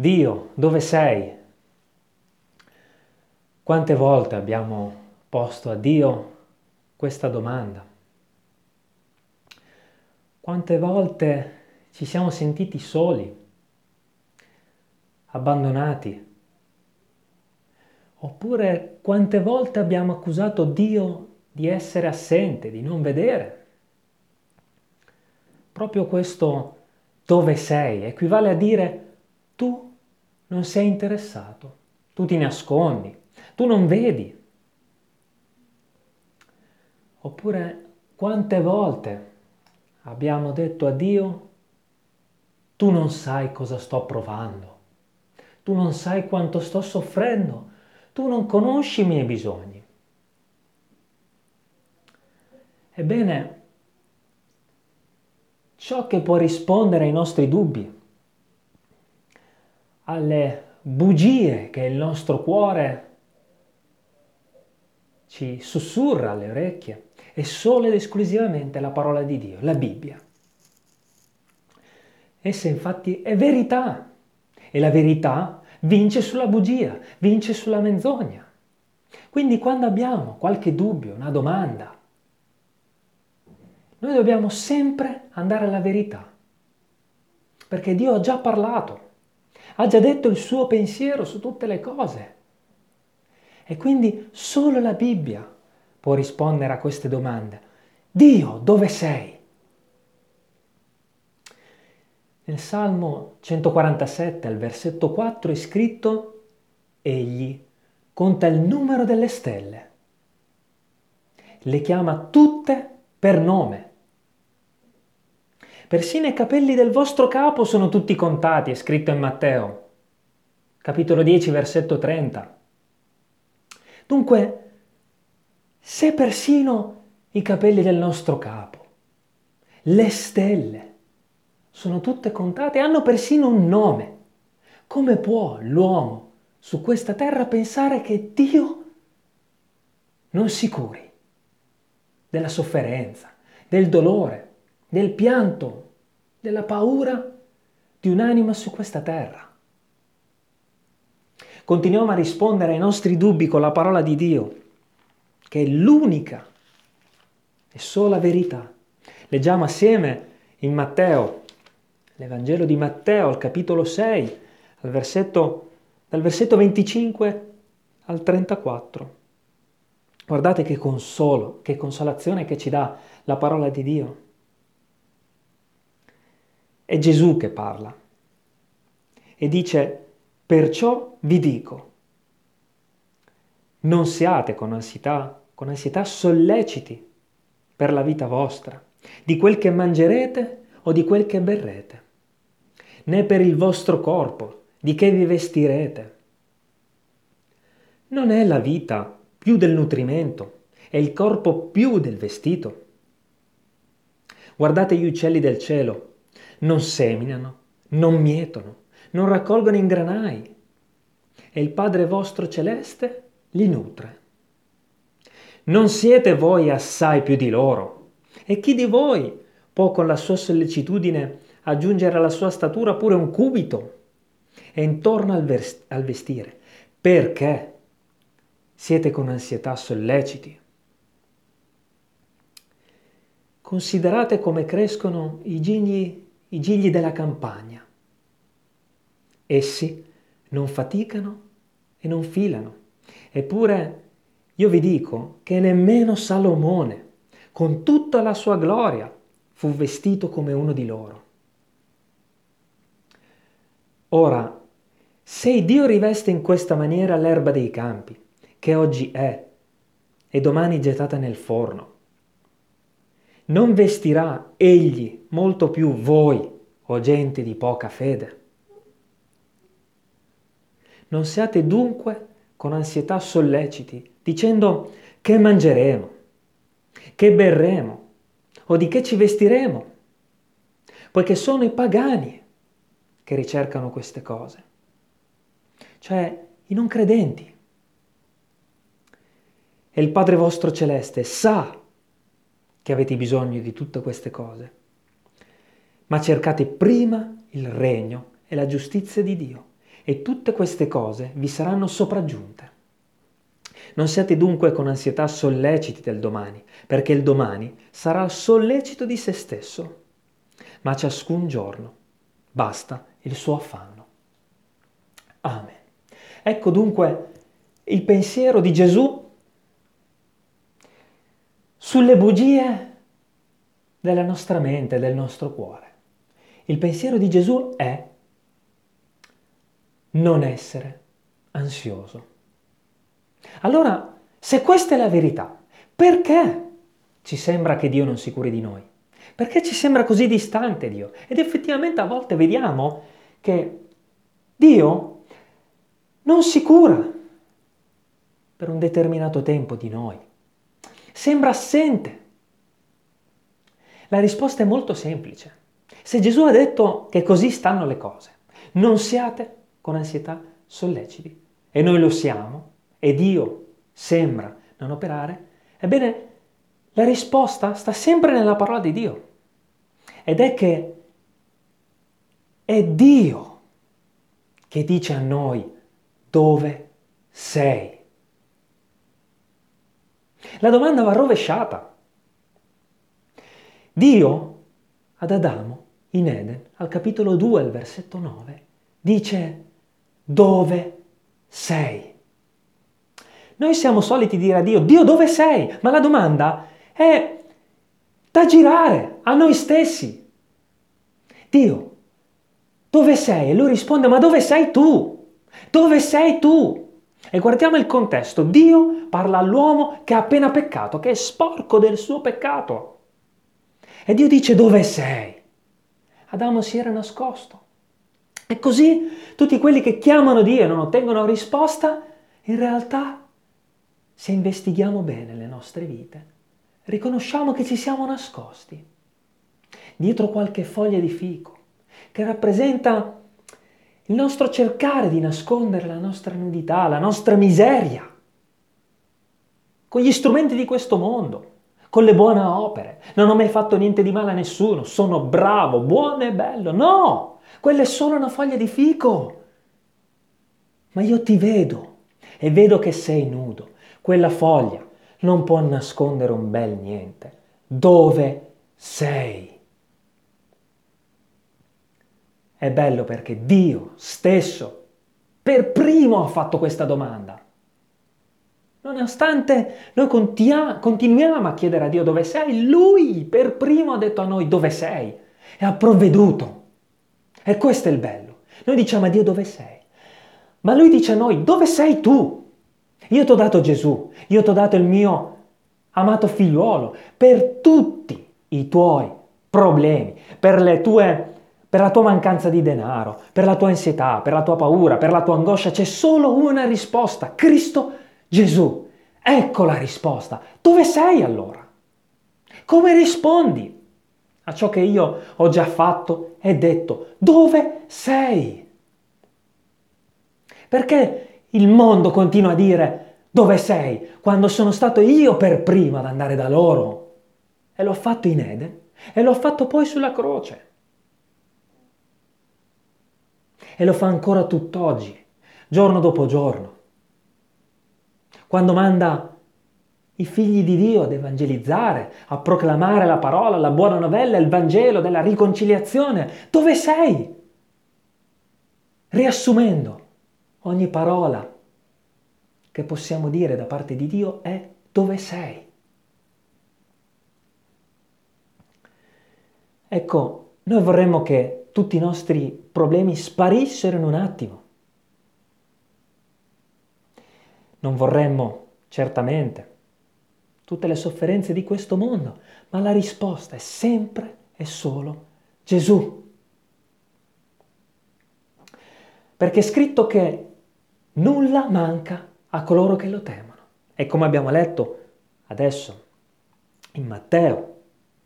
Dio, dove sei? Quante volte abbiamo posto a Dio questa domanda? Quante volte ci siamo sentiti soli, abbandonati? Oppure quante volte abbiamo accusato Dio di essere assente, di non vedere? Proprio questo dove sei equivale a dire tu non sei interessato, tu ti nascondi, tu non vedi. Oppure quante volte abbiamo detto a Dio tu non sai cosa sto provando, tu non sai quanto sto soffrendo, tu non conosci i miei bisogni. Ebbene, ciò che può rispondere ai nostri dubbi, alle bugie che il nostro cuore ci sussurra alle orecchie, è solo ed esclusivamente la parola di Dio, la Bibbia. Essa infatti è verità e la verità vince sulla bugia, vince sulla menzogna. Quindi quando abbiamo qualche dubbio, una domanda, noi dobbiamo sempre andare alla verità, perché Dio ha già parlato, ha già detto il suo pensiero su tutte le cose. E quindi solo la Bibbia può rispondere a queste domande. Dio, dove sei? Nel Salmo 147, al versetto 4, è scritto, Egli conta il numero delle stelle, le chiama tutte per nome Persino i capelli del vostro capo sono tutti contati, è scritto in Matteo, capitolo 10, versetto 30. Dunque, se persino i capelli del nostro capo, le stelle, sono tutte contate, hanno persino un nome, come può l'uomo su questa terra pensare che Dio non si curi della sofferenza, del dolore, del pianto, della paura di un'anima su questa terra. Continuiamo a rispondere ai nostri dubbi con la parola di Dio, che è l'unica e sola verità. Leggiamo assieme in Matteo, l'Evangelo di Matteo, al capitolo 6, al versetto, dal versetto 25 al 34. Guardate che consolo, che consolazione che ci dà la parola di Dio. È Gesù che parla e dice, perciò vi dico, non siate con ansietà, con ansietà solleciti per la vita vostra, di quel che mangerete o di quel che berrete, né per il vostro corpo, di che vi vestirete. Non è la vita più del nutrimento e il corpo più del vestito. Guardate gli uccelli del cielo, non seminano, non mietono, non raccolgono in granai e il Padre vostro celeste li nutre. Non siete voi assai più di loro? E chi di voi può con la sua sollecitudine aggiungere alla sua statura pure un cubito? E intorno al, vers- al vestire, perché siete con ansietà solleciti? Considerate come crescono i gigli i gigli della campagna. Essi non faticano e non filano. Eppure io vi dico che nemmeno Salomone, con tutta la sua gloria, fu vestito come uno di loro. Ora, se Dio riveste in questa maniera l'erba dei campi, che oggi è e domani gettata nel forno, non vestirà egli molto più voi, o gente di poca fede? Non siate dunque con ansietà solleciti, dicendo che mangeremo, che berremo o di che ci vestiremo, poiché sono i pagani che ricercano queste cose, cioè i non credenti. E il Padre vostro celeste sa che avete bisogno di tutte queste cose. Ma cercate prima il regno e la giustizia di Dio e tutte queste cose vi saranno sopraggiunte. Non siate dunque con ansietà solleciti del domani, perché il domani sarà sollecito di se stesso, ma ciascun giorno basta il suo affanno. Amen. Ecco dunque il pensiero di Gesù sulle bugie della nostra mente, del nostro cuore. Il pensiero di Gesù è non essere ansioso. Allora, se questa è la verità, perché ci sembra che Dio non si curi di noi? Perché ci sembra così distante Dio? Ed effettivamente a volte vediamo che Dio non si cura per un determinato tempo di noi. Sembra assente. La risposta è molto semplice. Se Gesù ha detto che così stanno le cose, non siate con ansietà solleciti, e noi lo siamo, e Dio sembra non operare, ebbene la risposta sta sempre nella parola di Dio. Ed è che è Dio che dice a noi dove sei. La domanda va rovesciata. Dio ad Adamo in Eden, al capitolo 2, al versetto 9, dice dove sei. Noi siamo soliti dire a Dio, Dio dove sei? Ma la domanda è da girare a noi stessi. Dio, dove sei? E lui risponde, ma dove sei tu? Dove sei tu? E guardiamo il contesto. Dio parla all'uomo che ha appena peccato, che è sporco del suo peccato. E Dio dice, dove sei? Adamo si era nascosto. E così tutti quelli che chiamano Dio e non ottengono risposta, in realtà, se investighiamo bene le nostre vite, riconosciamo che ci siamo nascosti dietro qualche foglia di fico, che rappresenta il nostro cercare di nascondere la nostra nudità, la nostra miseria, con gli strumenti di questo mondo, con le buone opere. Non ho mai fatto niente di male a nessuno, sono bravo, buono e bello. No, quella è solo una foglia di fico. Ma io ti vedo e vedo che sei nudo. Quella foglia non può nascondere un bel niente. Dove sei? È bello perché Dio stesso per primo ha fatto questa domanda. Nonostante noi continuiamo a chiedere a Dio dove sei, Lui per primo ha detto a noi dove sei e ha provveduto. E questo è il bello. Noi diciamo a Dio dove sei, ma Lui dice a noi dove sei tu? Io ti ho dato Gesù, io ti ho dato il mio amato figliuolo per tutti i tuoi problemi, per le tue per la tua mancanza di denaro, per la tua ansietà, per la tua paura, per la tua angoscia, c'è solo una risposta, Cristo Gesù. Ecco la risposta. Dove sei allora? Come rispondi a ciò che io ho già fatto e detto? Dove sei? Perché il mondo continua a dire dove sei quando sono stato io per primo ad andare da loro? E l'ho fatto in Eden e l'ho fatto poi sulla croce. E lo fa ancora tutt'oggi, giorno dopo giorno quando manda i figli di Dio ad evangelizzare, a proclamare la parola, la buona novella, il Vangelo della riconciliazione. Dove sei? Riassumendo, ogni parola che possiamo dire da parte di Dio è dove sei. Ecco, noi vorremmo che tutti i nostri problemi sparissero in un attimo Non vorremmo, certamente, tutte le sofferenze di questo mondo, ma la risposta è sempre e solo Gesù. Perché è scritto che nulla manca a coloro che lo temono. E come abbiamo letto adesso in Matteo,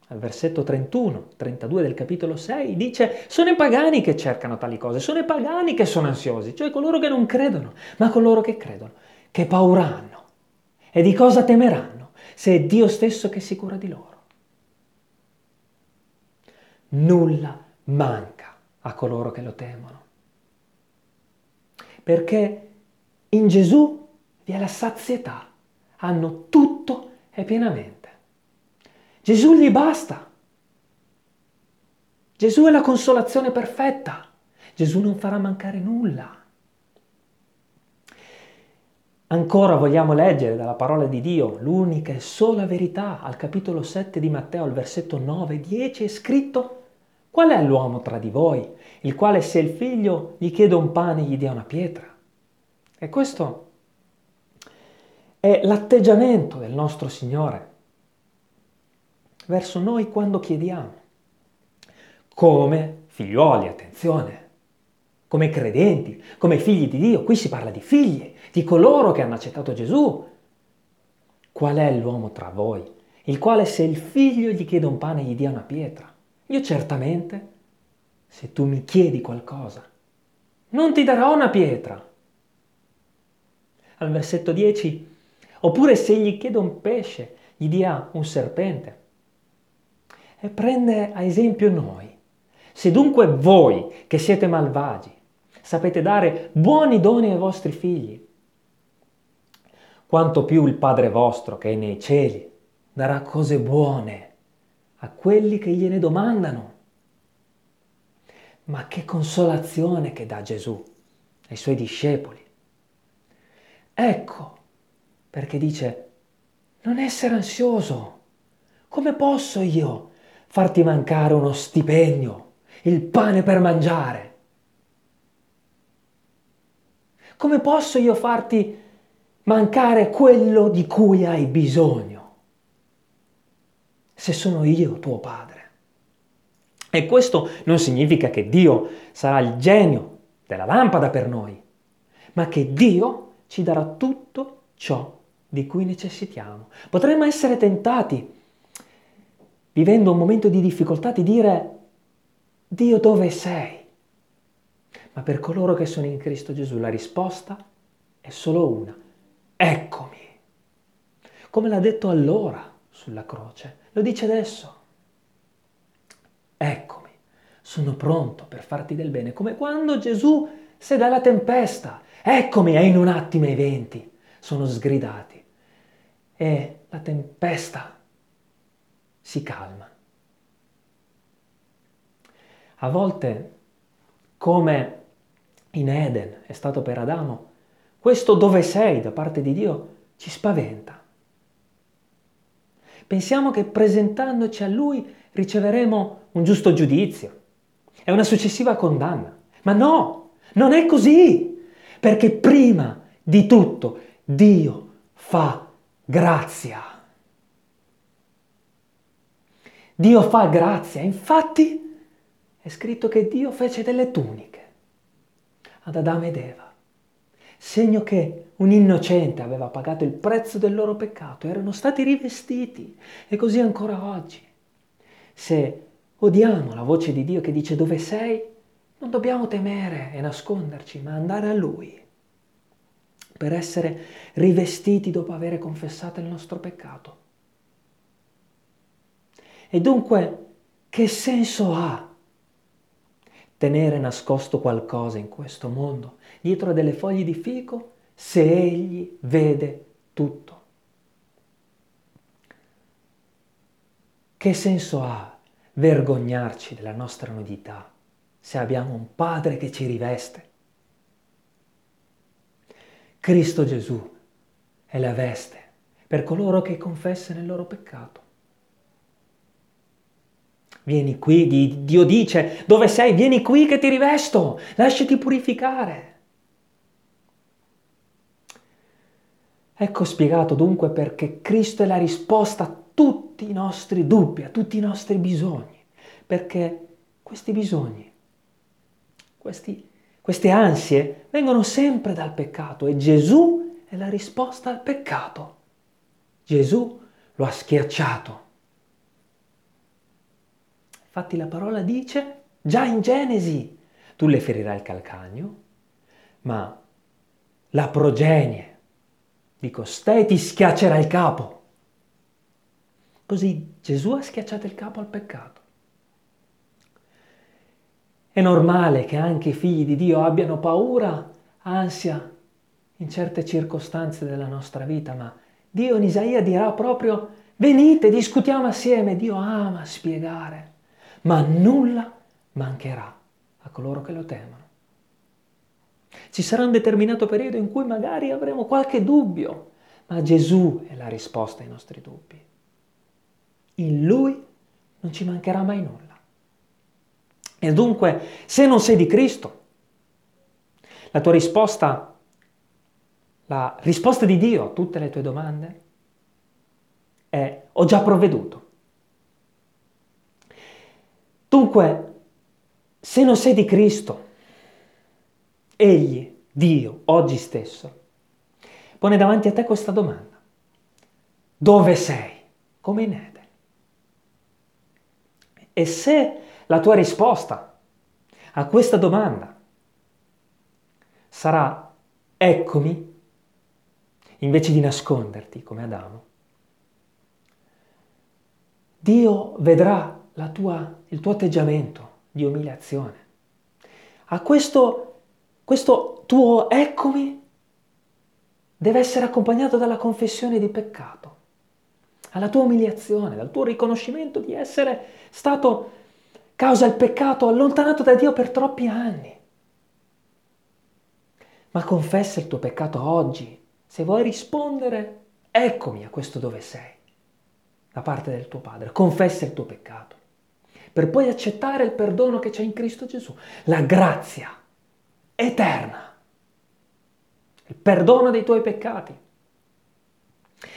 al versetto 31, 32 del capitolo 6, dice sono i pagani che cercano tali cose, sono i pagani che sono ansiosi, cioè coloro che non credono, ma coloro che credono che paura hanno e di cosa temeranno se è Dio stesso che si cura di loro. Nulla manca a coloro che lo temono. perché in Gesù vi è la sazietà, hanno tutto e pienamente. Gesù gli basta. Gesù è la consolazione perfetta. Gesù non farà mancare nulla. Ancora vogliamo leggere dalla parola di Dio l'unica e sola verità al capitolo 7 di Matteo, al versetto 9 e 10 è scritto Qual è l'uomo tra di voi, il quale se il figlio gli chiede un pane gli dia una pietra? E questo è l'atteggiamento del nostro Signore verso noi quando chiediamo. Come figlioli, attenzione, come credenti, come figli di Dio. Qui si parla di figli, di coloro che hanno accettato Gesù. Qual è l'uomo tra voi, il quale se il figlio gli chiede un pane gli dia una pietra? Io certamente, se tu mi chiedi qualcosa, non ti darò una pietra. Al versetto 10, oppure se gli chiedo un pesce, gli dia un serpente. E prende a esempio noi. Se dunque voi, che siete malvagi, sapete dare buoni doni ai vostri figli, quanto più il Padre vostro che è nei cieli darà cose buone a quelli che gliene domandano. Ma che consolazione che dà Gesù ai suoi discepoli. Ecco perché dice, non essere ansioso. Come posso io farti mancare uno stipendio, il pane per mangiare? Come posso io farti mancare quello di cui hai bisogno? se sono io tuo padre. E questo non significa che Dio sarà il genio della lampada per noi, ma che Dio ci darà tutto ciò di cui necessitiamo. Potremmo essere tentati, vivendo un momento di difficoltà, di dire, Dio dove sei? Ma per coloro che sono in Cristo Gesù la risposta è solo una, eccomi. Come l'ha detto allora sulla croce, lo dice adesso. Eccomi, sono pronto per farti del bene, come quando Gesù se dalla tempesta. Eccomi, e in un attimo i venti sono sgridati e la tempesta si calma. A volte, come in Eden è stato per Adamo, questo dove sei da parte di Dio ci spaventa. Pensiamo che presentandoci a Lui riceveremo un giusto giudizio e una successiva condanna. Ma no, non è così, perché prima di tutto Dio fa grazia. Dio fa grazia, infatti è scritto che Dio fece delle tuniche ad Adamo ed Eva segno che un innocente aveva pagato il prezzo del loro peccato, erano stati rivestiti e così ancora oggi. Se odiamo la voce di Dio che dice dove sei, non dobbiamo temere e nasconderci, ma andare a Lui per essere rivestiti dopo aver confessato il nostro peccato. E dunque, che senso ha tenere nascosto qualcosa in questo mondo, dietro a delle foglie di fico, se egli vede tutto. Che senso ha vergognarci della nostra nudità se abbiamo un Padre che ci riveste? Cristo Gesù è la veste per coloro che confessano il loro peccato. Vieni qui, Dio dice, dove sei? Vieni qui che ti rivesto, lasciati purificare. Ecco spiegato dunque perché Cristo è la risposta a tutti i nostri dubbi, a tutti i nostri bisogni, perché questi bisogni, questi, queste ansie vengono sempre dal peccato e Gesù è la risposta al peccato. Gesù lo ha schiacciato Infatti la parola dice, già in Genesi, tu le ferirai il calcagno, ma la progenie di costei ti schiaccerà il capo. Così Gesù ha schiacciato il capo al peccato. È normale che anche i figli di Dio abbiano paura ansia in certe circostanze della nostra vita, ma Dio in Isaia dirà proprio venite, discutiamo assieme, Dio ama spiegare, ma nulla mancherà a coloro che lo temono. Ci sarà un determinato periodo in cui magari avremo qualche dubbio, ma Gesù è la risposta ai nostri dubbi. In Lui non ci mancherà mai nulla. E dunque, se non sei di Cristo, la tua risposta, la risposta di Dio a tutte le tue domande è ho già provveduto. Dunque, se non sei di Cristo, Egli, Dio, oggi stesso, pone davanti a te questa domanda. Dove sei? Come in Eden. E se la tua risposta a questa domanda sarà eccomi, invece di nasconderti come Adamo, Dio vedrà tua, il tuo atteggiamento di umiliazione. A questo, questo tuo eccomi deve essere accompagnato dalla confessione di peccato, alla tua umiliazione, dal tuo riconoscimento di essere stato causa il peccato allontanato da Dio per troppi anni. Ma confessa il tuo peccato oggi, se vuoi rispondere, eccomi a questo dove sei, da parte del tuo Padre, confessa il tuo peccato, per poi accettare il perdono che c'è in Cristo Gesù, la grazia eterna il perdono dei tuoi peccati.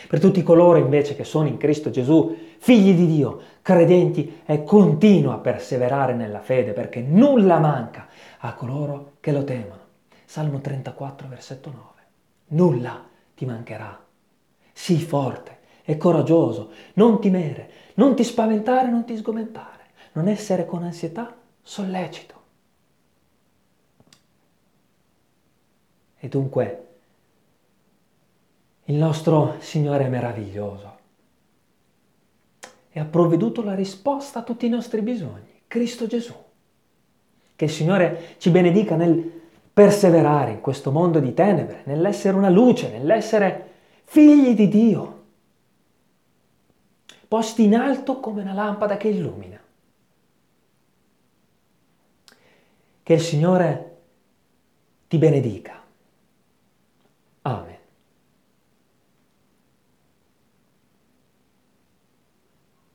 Per tutti coloro invece che sono in Cristo Gesù, figli di Dio, credenti, e continua a perseverare nella fede perché nulla manca a coloro che lo temono. Salmo 34, versetto 9. Nulla ti mancherà. Sii forte e coraggioso, non timere, non ti spaventare, non ti sgomentare, non essere con ansietà sollecito. E dunque il nostro Signore è meraviglioso e ha provveduto la risposta a tutti i nostri bisogni, Cristo Gesù. Che il Signore ci benedica nel perseverare in questo mondo di tenebre, nell'essere una luce, nell'essere figli di Dio, posti in alto come una lampada che illumina. Che il Signore ti benedica. Amen.